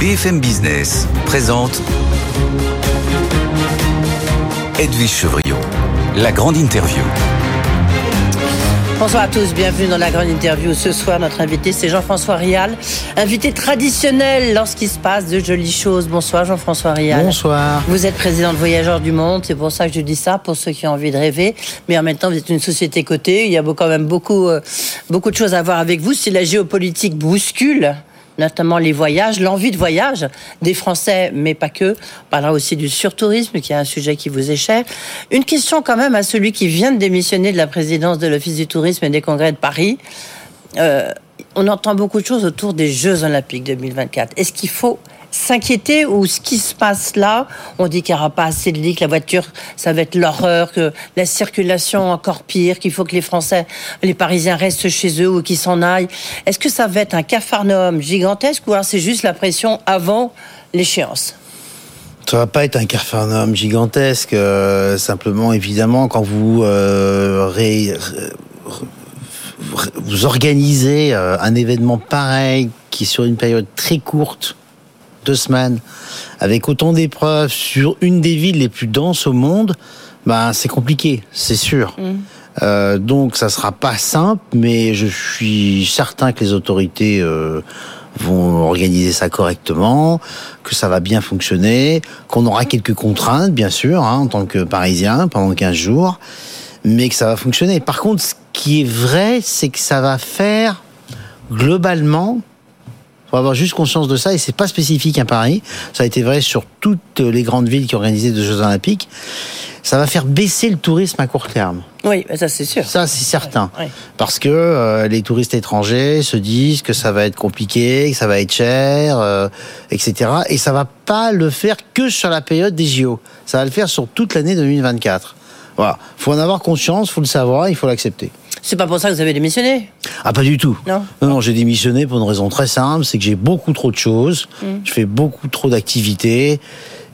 BFM Business présente Edwige Chevriot, la grande interview. Bonsoir à tous, bienvenue dans la grande interview. Ce soir, notre invité, c'est Jean-François Rial, invité traditionnel lorsqu'il se passe de jolies choses. Bonsoir Jean-François Rial. Bonsoir. Vous êtes président de Voyageurs du Monde, c'est pour ça que je dis ça, pour ceux qui ont envie de rêver. Mais en même temps, vous êtes une société cotée, il y a quand même beaucoup, euh, beaucoup de choses à voir avec vous. Si la géopolitique bouscule, notamment les voyages, l'envie de voyage des Français, mais pas que. On parlera aussi du surtourisme, qui est un sujet qui vous est cher. Une question quand même à celui qui vient de démissionner de la présidence de l'Office du tourisme et des congrès de Paris. Euh, on entend beaucoup de choses autour des Jeux Olympiques 2024. Est-ce qu'il faut s'inquiéter ou ce qui se passe là On dit qu'il n'y aura pas assez de lits, que la voiture, ça va être l'horreur, que la circulation encore pire, qu'il faut que les Français, les Parisiens restent chez eux ou qu'ils s'en aillent. Est-ce que ça va être un cafarnaum gigantesque ou alors c'est juste la pression avant l'échéance? Ça va pas être un cafarnaum gigantesque. Euh, simplement, évidemment, quand vous euh, vous organisez euh, un événement pareil qui sur une période très courte, deux semaines, avec autant d'épreuves sur une des villes les plus denses au monde, ben c'est compliqué, c'est sûr. Mm. Euh, donc ça sera pas simple, mais je suis certain que les autorités euh, vont organiser ça correctement, que ça va bien fonctionner, qu'on aura quelques contraintes, bien sûr, hein, en tant que Parisien, pendant 15 jours, mais que ça va fonctionner. Par contre, ce qui est vrai, c'est que ça va faire globalement faut avoir juste conscience de ça et c'est pas spécifique à Paris. Ça a été vrai sur toutes les grandes villes qui organisaient des Jeux Olympiques. Ça va faire baisser le tourisme à court terme. Oui, ça c'est sûr. Ça c'est certain. Parce que euh, les touristes étrangers se disent que ça va être compliqué, que ça va être cher, euh, etc. Et ça va pas le faire que sur la période des JO. Ça va le faire sur toute l'année 2024. Voilà. Faut en avoir conscience, faut le savoir, il faut l'accepter. C'est pas pour ça que vous avez démissionné Ah, pas du tout. Non. Non, j'ai démissionné pour une raison très simple, c'est que j'ai beaucoup trop de choses, mm. je fais beaucoup trop d'activités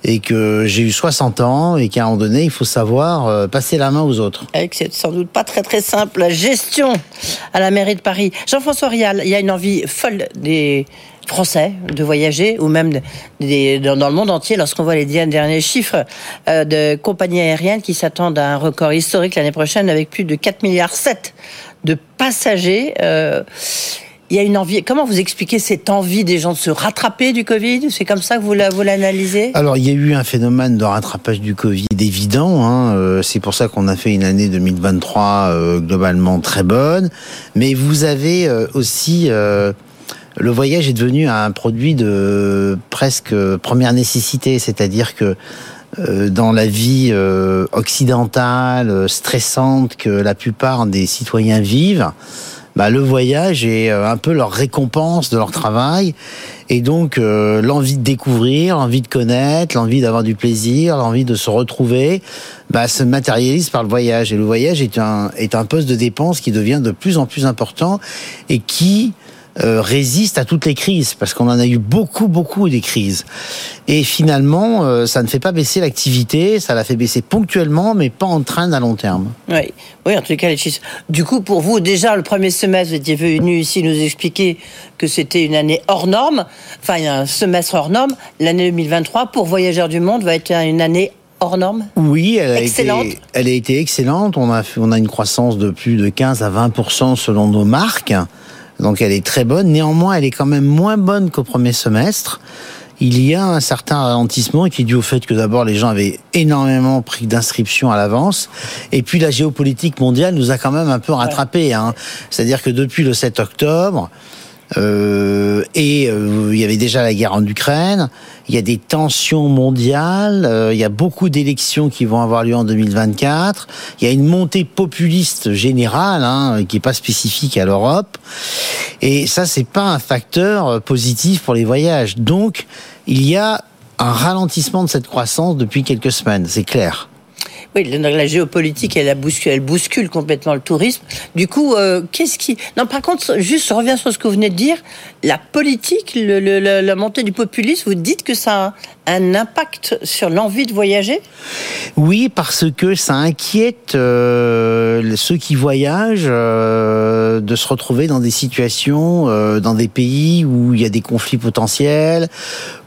et que j'ai eu 60 ans et qu'à un moment donné, il faut savoir euh, passer la main aux autres. C'est sans doute pas très très simple. La gestion à la mairie de Paris. Jean-François Rial, il y a une envie folle des français de voyager ou même dans, le monde entier lorsqu'on voit les derniers chiffres euh, de compagnies aériennes qui s'attendent à un record historique l'année prochaine avec plus de 4 milliards 7 de passagers. Euh, il y a une envie. Comment vous expliquez cette envie des gens de se rattraper du Covid? C'est comme ça que vous l'analysez? Alors, il y a eu un phénomène de rattrapage du Covid évident. Hein. Euh, c'est pour ça qu'on a fait une année 2023 globalement très bonne. Mais vous avez aussi le voyage est devenu un produit de presque première nécessité, c'est-à-dire que euh, dans la vie euh, occidentale, stressante que la plupart des citoyens vivent, bah, le voyage est euh, un peu leur récompense de leur travail. Et donc, l'envie de découvrir, l'envie de connaître, l'envie d'avoir du plaisir, l'envie de se retrouver, bah, se matérialise par le voyage. Et le voyage est un, est un poste de dépense qui devient de plus en plus important et qui euh, résiste à toutes les crises, parce qu'on en a eu beaucoup, beaucoup des crises. Et finalement, euh, ça ne fait pas baisser l'activité, ça la fait baisser ponctuellement, mais pas en train à long terme. Oui, oui en tout cas, les chiffres. Du coup, pour vous, déjà, le premier semestre, vous étiez venu ici nous expliquer que c'était une année hors norme, enfin, un semestre hors norme. L'année 2023, pour Voyageurs du Monde, va être une année hors norme Oui, elle a, excellente. Été, elle a été excellente. On a, on a une croissance de plus de 15 à 20% selon nos marques. Donc elle est très bonne. Néanmoins, elle est quand même moins bonne qu'au premier semestre. Il y a un certain ralentissement qui est dû au fait que d'abord les gens avaient énormément pris d'inscriptions à l'avance, et puis la géopolitique mondiale nous a quand même un peu rattrapé. Hein. C'est-à-dire que depuis le 7 octobre, euh, et euh, il y avait déjà la guerre en Ukraine. Il y a des tensions mondiales. Euh, il y a beaucoup d'élections qui vont avoir lieu en 2024. Il y a une montée populiste générale hein, qui est pas spécifique à l'Europe. Et ça, c'est pas un facteur positif pour les voyages. Donc, il y a un ralentissement de cette croissance depuis quelques semaines. C'est clair. Oui, la géopolitique, elle, bouscule, complètement le tourisme. Du coup, euh, qu'est-ce qui... Non, par contre, juste, je reviens sur ce que vous venez de dire. La politique, la montée du populisme, vous dites que ça un impact sur l'envie de voyager? Oui, parce que ça inquiète euh, ceux qui voyagent euh, de se retrouver dans des situations, euh, dans des pays où il y a des conflits potentiels,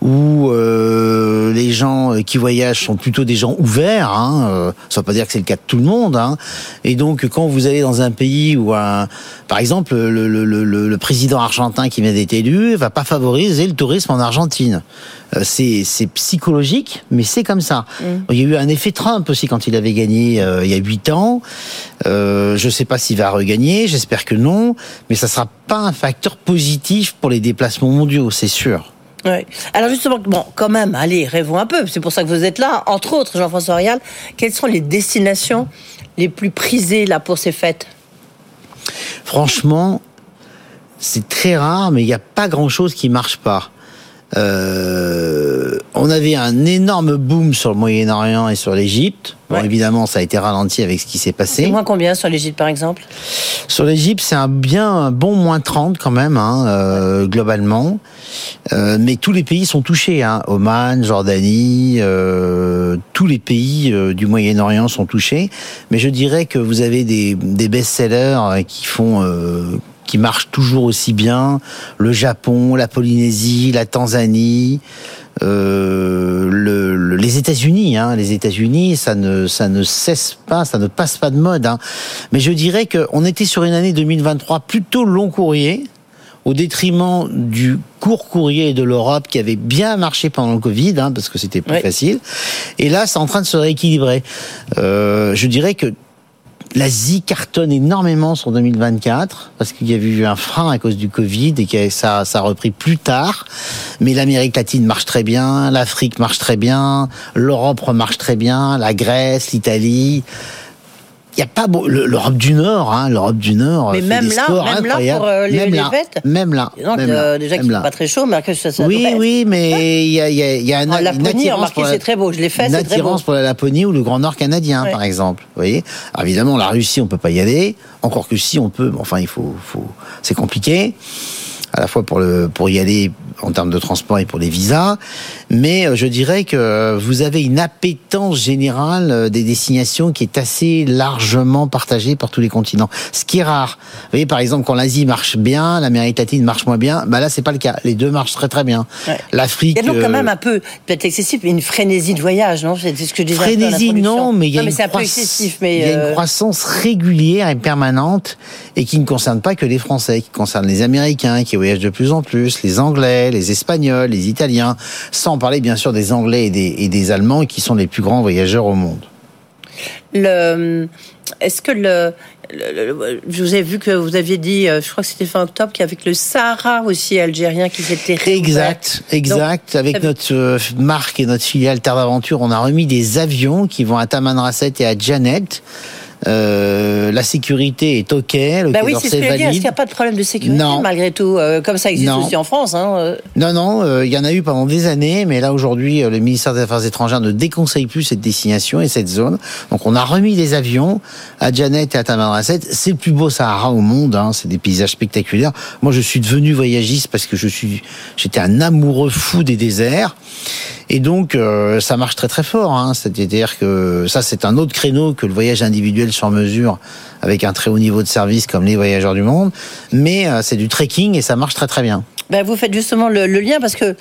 où les gens qui voyagent sont plutôt des gens ouverts. Hein, ça ne veut pas dire que c'est le cas de tout le monde. Hein, et donc, quand vous allez dans un pays où, par exemple, le, le, président argentin qui vient d'être élu va pas favoriser le tourisme en Argentine. Euh, c'est psychologique, mais c'est comme ça. Mm. Il y a eu un effet Trump aussi quand il avait gagné euh, il y a huit ans. Euh, je ne sais pas s'il va regagner, j'espère que non, mais ça sera pas un facteur positif pour les déplacements mondiaux, c'est sûr. Oui. Alors justement, bon, quand même, allez, rêvons un peu. C'est pour ça que vous êtes là. Entre autres, Jean-François Rial, quelles sont les destinations les plus prisées là pour ces fêtes? Franchement, c'est très rare, mais il n'y a pas grand-chose qui marche pas. Euh, on avait un énorme boom sur le Moyen-Orient et sur l'Égypte. Bon, évidemment, ça a été ralenti avec ce qui s'est passé. Moins combien sur l'Égypte, par exemple? Sur l'Égypte, c'est un bien un bon moins 30 quand même, hein, euh, globalement. Euh, mais tous les pays sont touchés. Hein. Oman, Jordanie, euh, tous les pays du Moyen-Orient sont touchés. Mais je dirais que vous avez des, des best-sellers qui font qui marche toujours aussi bien. Le Japon, la Polynésie, la Tanzanie, euh, le, les États-Unis. Hein. Les États-Unis, ça ne, ça ne cesse pas, ça ne passe pas de mode. Hein. Mais je dirais qu'on était sur une année 2023 plutôt long courrier au détriment du court courrier de l'Europe qui avait bien marché pendant le Covid, hein, parce que c'était plus facile. Et là, c'est en train de se rééquilibrer. Euh, je dirais que L'Asie cartonne énormément sur 2024 parce qu'il y a eu un frein à cause du Covid et que ça, ça a repris plus tard. Mais l'Amérique latine marche très bien, l'Afrique marche très bien, l'Europe marche très bien, la Grèce, l'Italie il y a pas l'Europe du Nord, hein, l'Europe du Nord. Mais même là, même là pour euh, les, même là, fêtes. Même là. Donc, même euh, déjà qu'il fait pas très chaud, mais que ça, ça Oui, oui, mais il y a, y, a, y a un, oh, Laponie, remarquez, c'est très beau. Je l'ai fait. Une attirance pour la Laponie ou le Grand Nord canadien, par exemple. Vous voyez. Alors, évidemment, la Russie, on peut pas y aller. Encore que si, on peut. Mais enfin, il faut, faut. C'est compliqué à la fois pour le pour y aller en termes de transport et pour les visas, mais euh, je dirais que vous avez une appétence générale euh, des destinations qui est assez largement partagée par tous les continents, ce qui est rare. Vous voyez, par exemple, quand l'Asie marche bien, l'Amérique latine marche moins bien, bah là, c'est pas le cas. Les deux marchent très très bien. L'Afrique. Il y a donc quand euh, même un peu, peut-être excessif, une frénésie de voyage, non? C'est ce que je disais. Frénésie, non, mais il y a, une, excessif, mais il y a une croissance régulière et permanente et qui ne concerne pas que les Français, qui concerne les Américains, qui voyagent de plus en plus, les Anglais, les Espagnols les Italiens, sans parler bien sûr des Anglais et des, Allemands qui sont les plus grands voyageurs au monde. est-ce que le, je vous ai vu que vous aviez dit, euh, je crois que c'était fin octobre, qu'avec le Sahara aussi algérien qui s'était Exact, exact. avec notre euh, marque et notre filiale Terre d'Aventure, on a remis des avions qui vont à Tamanrasset et à Janet. Euh, la sécurité est ok, le bah oui, c'est ce que Est-ce qu'il n'y a pas de problème de sécurité malgré tout, euh, comme ça existe aussi en France hein, euh. Non, non, il y en a eu pendant des années, mais là aujourd'hui, le ministère des Affaires étrangères ne déconseille plus cette destination et cette zone. Donc on a remis des avions à Janet et à Tamanrasset. C'est le plus beau Sahara au monde, hein, c'est des paysages spectaculaires. Moi, je suis devenu voyagiste parce que je suis, j'étais un amoureux fou des déserts. Et donc, euh, ça marche très très fort. Hein. C'est-à-dire que ça, c'est un autre créneau que le voyage individuel sur mesure avec un très haut niveau de service comme les voyageurs du monde. Mais euh, c'est du trekking et ça marche très très bien. Ben, vous faites justement le, lien parce que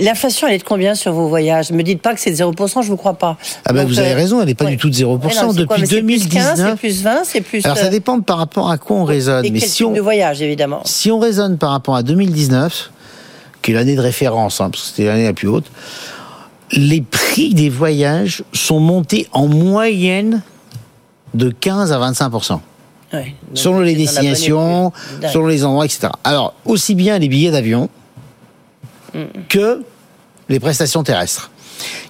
l'inflation, elle est de combien sur vos voyages? Ne me dites pas que c'est de 0%, je ne vous crois pas. Ah ben vous avez euh, raison, elle n'est pas du tout de 0%. Depuis 2019. C'est plus 20, c'est plus. Alors ça dépend par rapport à quoi on raisonne. mais si on, de voyage, évidemment. Si on raisonne par rapport à 2019, qui est l'année de référence, hein, parce que c'était l'année la plus haute, les prix des voyages sont montés en moyenne de 15 à 25 selon les destinations, selon les endroits, etc. Alors, aussi bien les billets d'avion mm. que les prestations terrestres.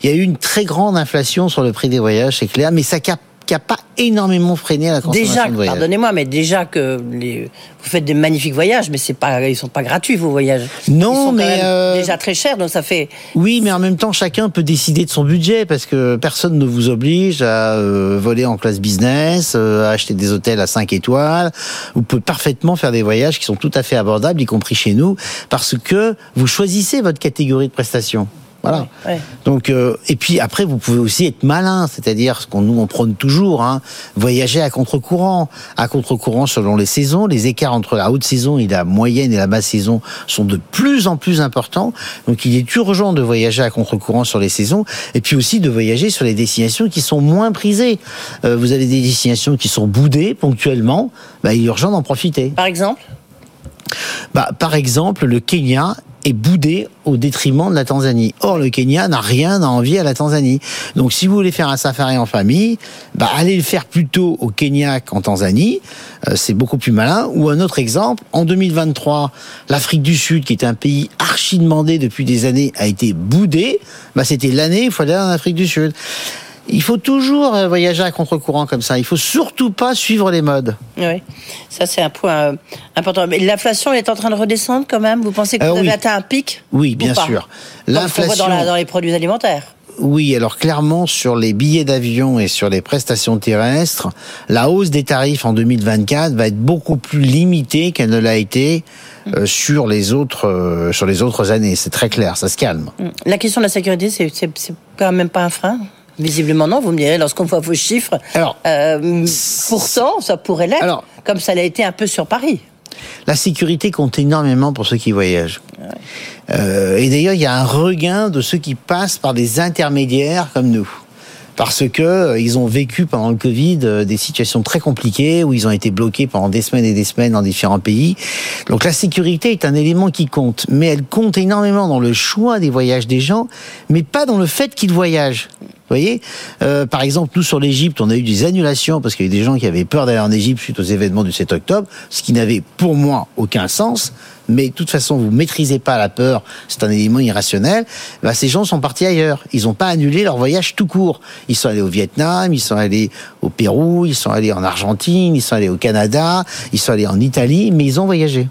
Il y a eu une très grande inflation sur le prix des voyages, c'est clair, mais ça capte qui n'a pas énormément freiné la consommation déjà, de voyage. Pardonnez-moi, mais déjà que les, vous faites des magnifiques voyages, mais c'est pas, ils sont pas gratuits vos voyages. Non, ils sont mais euh, déjà très chers, donc ça fait. Oui, mais en même temps, chacun peut décider de son budget parce que personne ne vous oblige à euh, voler en classe business, euh, à acheter des hôtels à 5 étoiles. Vous pouvez parfaitement faire des voyages qui sont tout à fait abordables, y compris chez nous, parce que vous choisissez votre catégorie de prestations. Voilà. Ouais. Donc, euh, et puis après, vous pouvez aussi être malin, c'est-à-dire ce qu'on nous on prône toujours, hein, voyager à contre-courant, à contre-courant selon les saisons. Les écarts entre la haute saison et la moyenne et la basse saison sont de plus en plus importants. Donc, il est urgent de voyager à contre-courant sur les saisons, et puis aussi de voyager sur les destinations qui sont moins prisées. Euh, vous avez des destinations qui sont boudées ponctuellement, bah, il est urgent d'en profiter. Par exemple? Bah, par exemple, le Kenya est boudé au détriment de la Tanzanie. Or, le Kenya n'a rien à envier à la Tanzanie. Donc, si vous voulez faire un safari en famille, bah, allez le faire plutôt au Kenya qu'en Tanzanie. Euh, c'est beaucoup plus malin. Ou un autre exemple, en 2023, l'Afrique du Sud, qui est un pays archi demandé depuis des années, a été boudé. Bah, c'était l'année il fallait aller en Afrique du Sud. Il faut toujours euh, voyager à contre-courant comme ça. Il faut surtout pas suivre les modes. Oui, ça c'est un point euh, important. Mais l'inflation est en train de redescendre quand même? Vous pensez que Euh, vous avez oui. atteint un pic? Oui, Ou bien sûr. L'inflation. dans, dans les produits alimentaires. Oui, alors clairement sur les billets d'avion et sur les prestations terrestres, la hausse des tarifs en 2024 va être beaucoup plus limitée qu'elle ne l'a été euh, sur les autres euh, sur les autres années. C'est très clair, ça se calme. Mm. La question de la sécurité, c'est quand même pas un frein? Visiblement non, vous me direz, lorsqu'on voit vos chiffres. Alors, Euh, pourtant, ça pourrait l'être, comme ça l'a été un peu sur Paris. La sécurité compte énormément pour ceux qui voyagent. Euh, et d'ailleurs, il y a un regain de ceux qui passent par des intermédiaires comme nous. Parce que euh, ils ont vécu pendant le Covid euh, des situations très compliquées où ils ont été bloqués pendant des semaines et des semaines dans différents pays. Donc la sécurité est un élément qui compte, mais elle compte énormément dans le choix des voyages des gens, mais pas dans le fait qu'ils voyagent. Vous voyez, Euh, par exemple, nous sur l'Égypte, on a eu des annulations parce qu'il y avait des gens qui avaient peur d'aller en Égypte suite aux événements du 7 octobre, ce qui n'avait pour moi aucun sens. Mais de toute façon, vous maîtrisez pas la peur, c'est un élément irrationnel. Bah, ces gens sont partis ailleurs. Ils n'ont pas annulé leur voyage tout court. Ils sont allés au Vietnam, ils sont allés au Pérou, ils sont allés en Argentine, ils sont allés au Canada, ils sont allés en Italie, mais ils ont voyagé.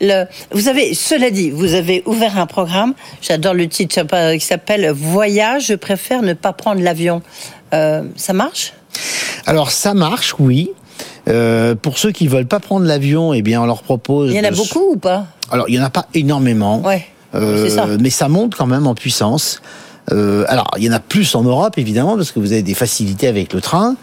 Le, vous avez, cela dit, vous avez ouvert un programme, j'adore le titre, qui s'appelle Voyage, je préfère ne pas prendre l'avion. Euh, ça marche? Alors ça marche, oui. Euh, pour ceux qui veulent pas prendre l'avion, eh bien on leur propose. Il y en a de- beaucoup ou pas? Alors il y en a pas énormément. Ouais, Euh, ça. Mais ça monte quand même en puissance. Euh, alors, il y en a plus en Europe, évidemment, parce que vous avez des facilités avec le train.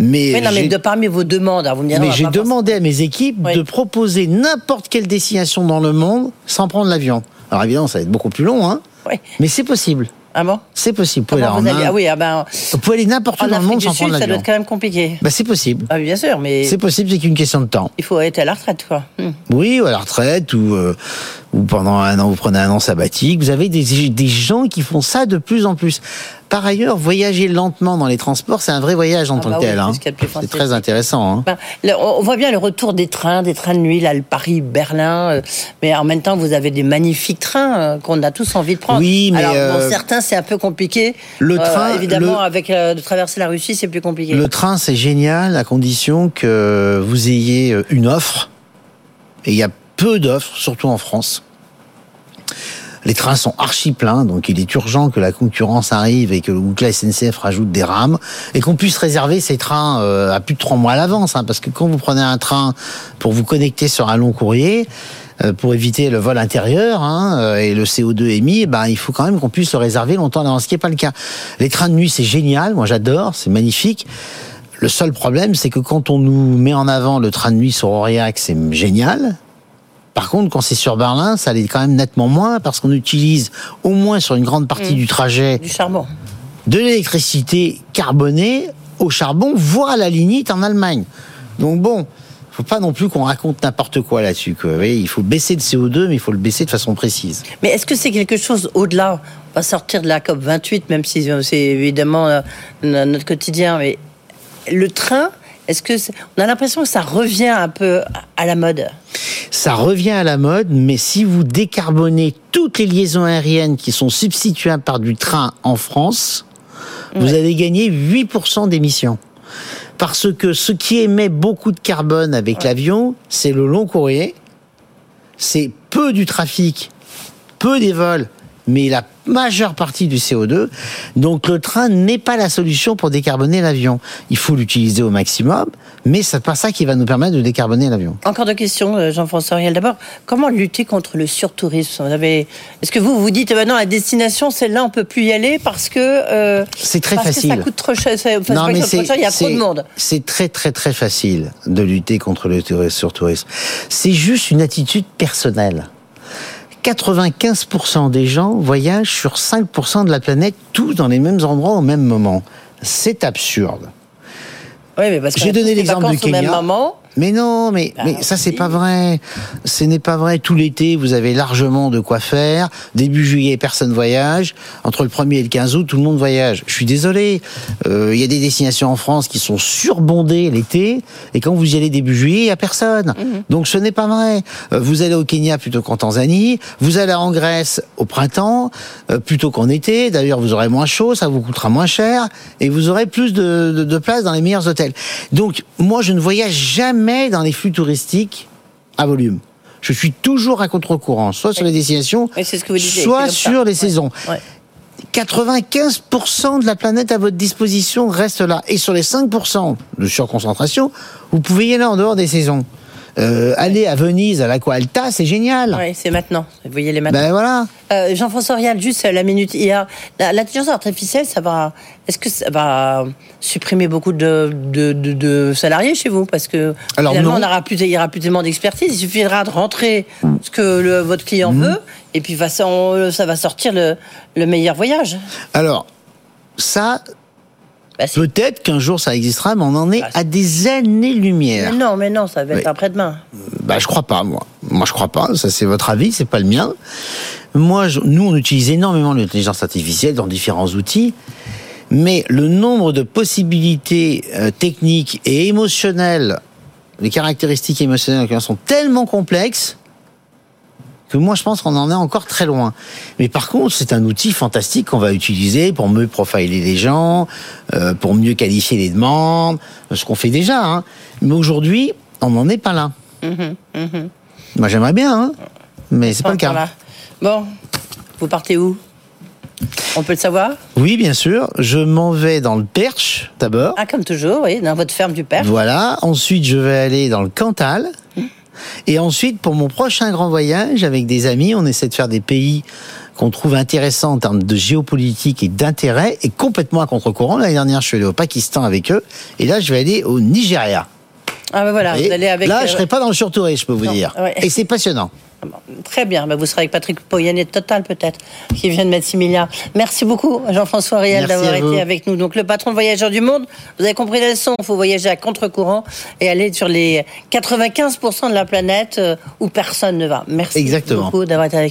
Mais, Mais non, mais de parmi vos demandes, alors vous me direz, mais j'ai demandé à mes équipes Oui. de proposer n'importe quelle destination dans le monde sans prendre l'avion. Alors évidemment, ça va être beaucoup plus long, hein, Ouais. mais c'est possible. Ah bon? C'est possible. Vous pouvez, aller vous allez Ah oui, ah ben, Vous pouvez aller n'importe où dans le monde sans Sud, prendre ça doit l'avion. être quand même compliqué. Bah, c'est possible. Ah, bien sûr, mais C'est possible, c'est qu'une question de temps. il faut être à la retraite, quoi. Hmm. Oui, ou à la retraite, ou, euh, ou pendant un an, vous prenez un an sabbatique. Vous avez des, des gens qui font ça de plus en plus. Par ailleurs, voyager lentement dans les transports, c'est un vrai voyage en Ah tant bah que oui, tel. c'est hein. C'est très intéressant. Hein. Ben, le- on voit bien le retour des trains, des trains de nuit, là, le Paris-Berlin, euh, mais en même temps, vous avez des magnifiques trains euh, qu'on a tous envie de prendre. Oui, mais, Alors, bon, euh, certains, c'est un peu compliqué. le train, évidemment, le- avec de traverser la Russie, c'est plus compliqué. Le train, c'est génial à condition que vous ayez une offre. Et il y a peu d'offres, surtout en France. Les trains sont archi pleins, donc il est urgent que la concurrence arrive et que, ou la SNCF rajoute des rames et qu'on puisse réserver ces trains euh, à plus de trois mois à l'avance. hein, parce que quand vous prenez un train pour vous connecter sur un long courrier, euh, pour éviter le vol intérieur hein, euh, et le CO2 émis, ben, il faut quand même qu'on puisse le réserver longtemps à l'avance, ce qui n'est pas le cas. Les trains de nuit, c'est génial, moi j'adore, c'est magnifique. Le seul problème, c'est que quand on nous met en avant le train de nuit sur Aurillac, c'est génial. Par contre, quand c'est sur Berlin, ça l'est quand même nettement moins parce qu'on utilise au moins sur une grande partie du trajet Du charbon. de l'électricité carbonée au charbon, voire à la limite en Allemagne. Donc bon, faut pas non plus qu'on raconte n'importe quoi là-dessus. il faut baisser le CO2, mais il faut le baisser de façon précise. Mais est-ce que c'est quelque chose au-delà? On va sortir de la COP 28, même si euh, c'est évidemment euh, notre quotidien, mais le train, est-ce que on a l'impression que ça revient un peu à la mode Ça revient à la mode, mais si vous décarbonez toutes les liaisons aériennes qui sont substituables par du train en France, vous allez gagner 8% d'émissions. Parce que ce qui émet beaucoup de carbone avec l'avion, c'est le long courrier, c'est peu du trafic, peu des vols, mais la majeure partie du CO2. Donc le train n'est pas la solution pour décarboner l'avion. Il faut l'utiliser au maximum, mais c'est pas ça qui va nous permettre de décarboner l'avion. Encore deux questions, euh, Jean-François Riel. D'abord, comment lutter contre le surtourisme? Avez... Est-ce que vous vous dites, maintenant la destination, celle-là, on peut plus y aller parce que... euh, C'est très parce facile. Que ça coûte trop cher, enfin, cher, il y a trop de monde. C'est très très très facile de lutter contre le touri- surtourisme. C'est juste une attitude personnelle. 95% des gens voyagent sur 5% de la planète, tous dans les mêmes endroits au même moment. C'est absurde. Oui, mais parce que J'ai donné l'exemple du au même Kenya. moment. Mais non, mais, Bah, mais ça c'est pas vrai. Ce n'est pas vrai. Tout l'été, vous avez largement de quoi faire. Début juillet, personne voyage. Entre le 1er et le 15 août, tout le monde voyage. Je suis désolé. Euh, Il y a des destinations en France qui sont surbondées l'été. Et quand vous y allez début juillet, il y a personne. Mhm. Donc ce n'est pas vrai. Euh, Vous allez au Kenya plutôt qu'en Tanzanie. Vous allez en Grèce au printemps euh, plutôt qu'en été. D'ailleurs, vous aurez moins chaud, ça vous coûtera moins cher. Et vous aurez plus de, de, de place dans les meilleurs hôtels. Donc moi, je ne voyage jamais dans les flux touristiques à volume. Je suis toujours à contre-courant, soit sur les destinations, Oui, c'est ce que vous disiez, soit sur les Ouais. saisons. Ouais. 95% de la planète à votre disposition reste là. Et sur les 5% de surconcentration, vous pouvez y aller en dehors des saisons. Euh, aller à Venise, à l'Aqua Alta, c'est génial. Oui, c'est maintenant. Vous voyez les maintenant. Ben voilà. Euh, Jean-François Rial, juste la minute hier. La- L'intelligence artificielle, ça va. Est-ce que ça va supprimer beaucoup de, de, de- de salariés chez vous? Parce que Alors, finalement, non. on n'aura plus, il y aura plus tellement d'expertise. Il suffira de rentrer ce que le- votre client Mhm. veut, et puis va- ça, on- ça va sortir le, le meilleur voyage. Alors, ça, Bah, peut-être qu'un jour ça existera, mais on en est Ah, si. à des années-lumière. non, mais non, ça va être Oui. après-demain. Bah, je crois pas, moi. Moi, je crois pas. Ça, c'est votre avis, c'est pas le mien. Moi, je- nous, on utilise énormément l'intelligence artificielle dans différents outils. Mais le nombre de possibilités euh, techniques et émotionnelles, les caractéristiques émotionnelles sont tellement complexes que moi, je pense qu'on en est encore très loin. Mais par contre, c'est un outil fantastique qu'on va utiliser pour mieux profiler les gens, euh, pour mieux qualifier les demandes, ce qu'on fait déjà. Hein. Mais aujourd'hui, on n'en est pas là. Moi, j'aimerais bien, hein, mais c'est pas le cas. Bon, vous partez où? On peut le savoir? Oui, bien sûr. Je m'en vais dans le Perche d'abord. Ah, comme toujours, oui, dans votre ferme du père. Voilà. Ensuite, je vais aller dans le Cantal. Et ensuite, pour mon prochain grand voyage avec des amis, on essaie de faire des pays qu'on trouve intéressants en termes de géopolitique et d'intérêt, et complètement à contre-courant. L'année dernière, je suis allé au Pakistan avec eux, et là, je vais aller au Nigeria. Ah, ben voilà, Et vous allez avec. là, euh, je serai pas dans le surtouré, je peux vous Non, dire. ouais. Et c'est passionnant. Bon, Très bien, Ben, vous serez avec Patrick Poyanet de Total peut-être, qui vient de mettre 6 milliards. Merci beaucoup Jean-François Riel d'avoir été avec nous. Donc le patron de Voyageurs du Monde, vous avez compris la leçon, il faut voyager à contre-courant et aller sur les 95% de la planète euh, où personne ne va. Merci Exactement. beaucoup d'avoir été avec nous.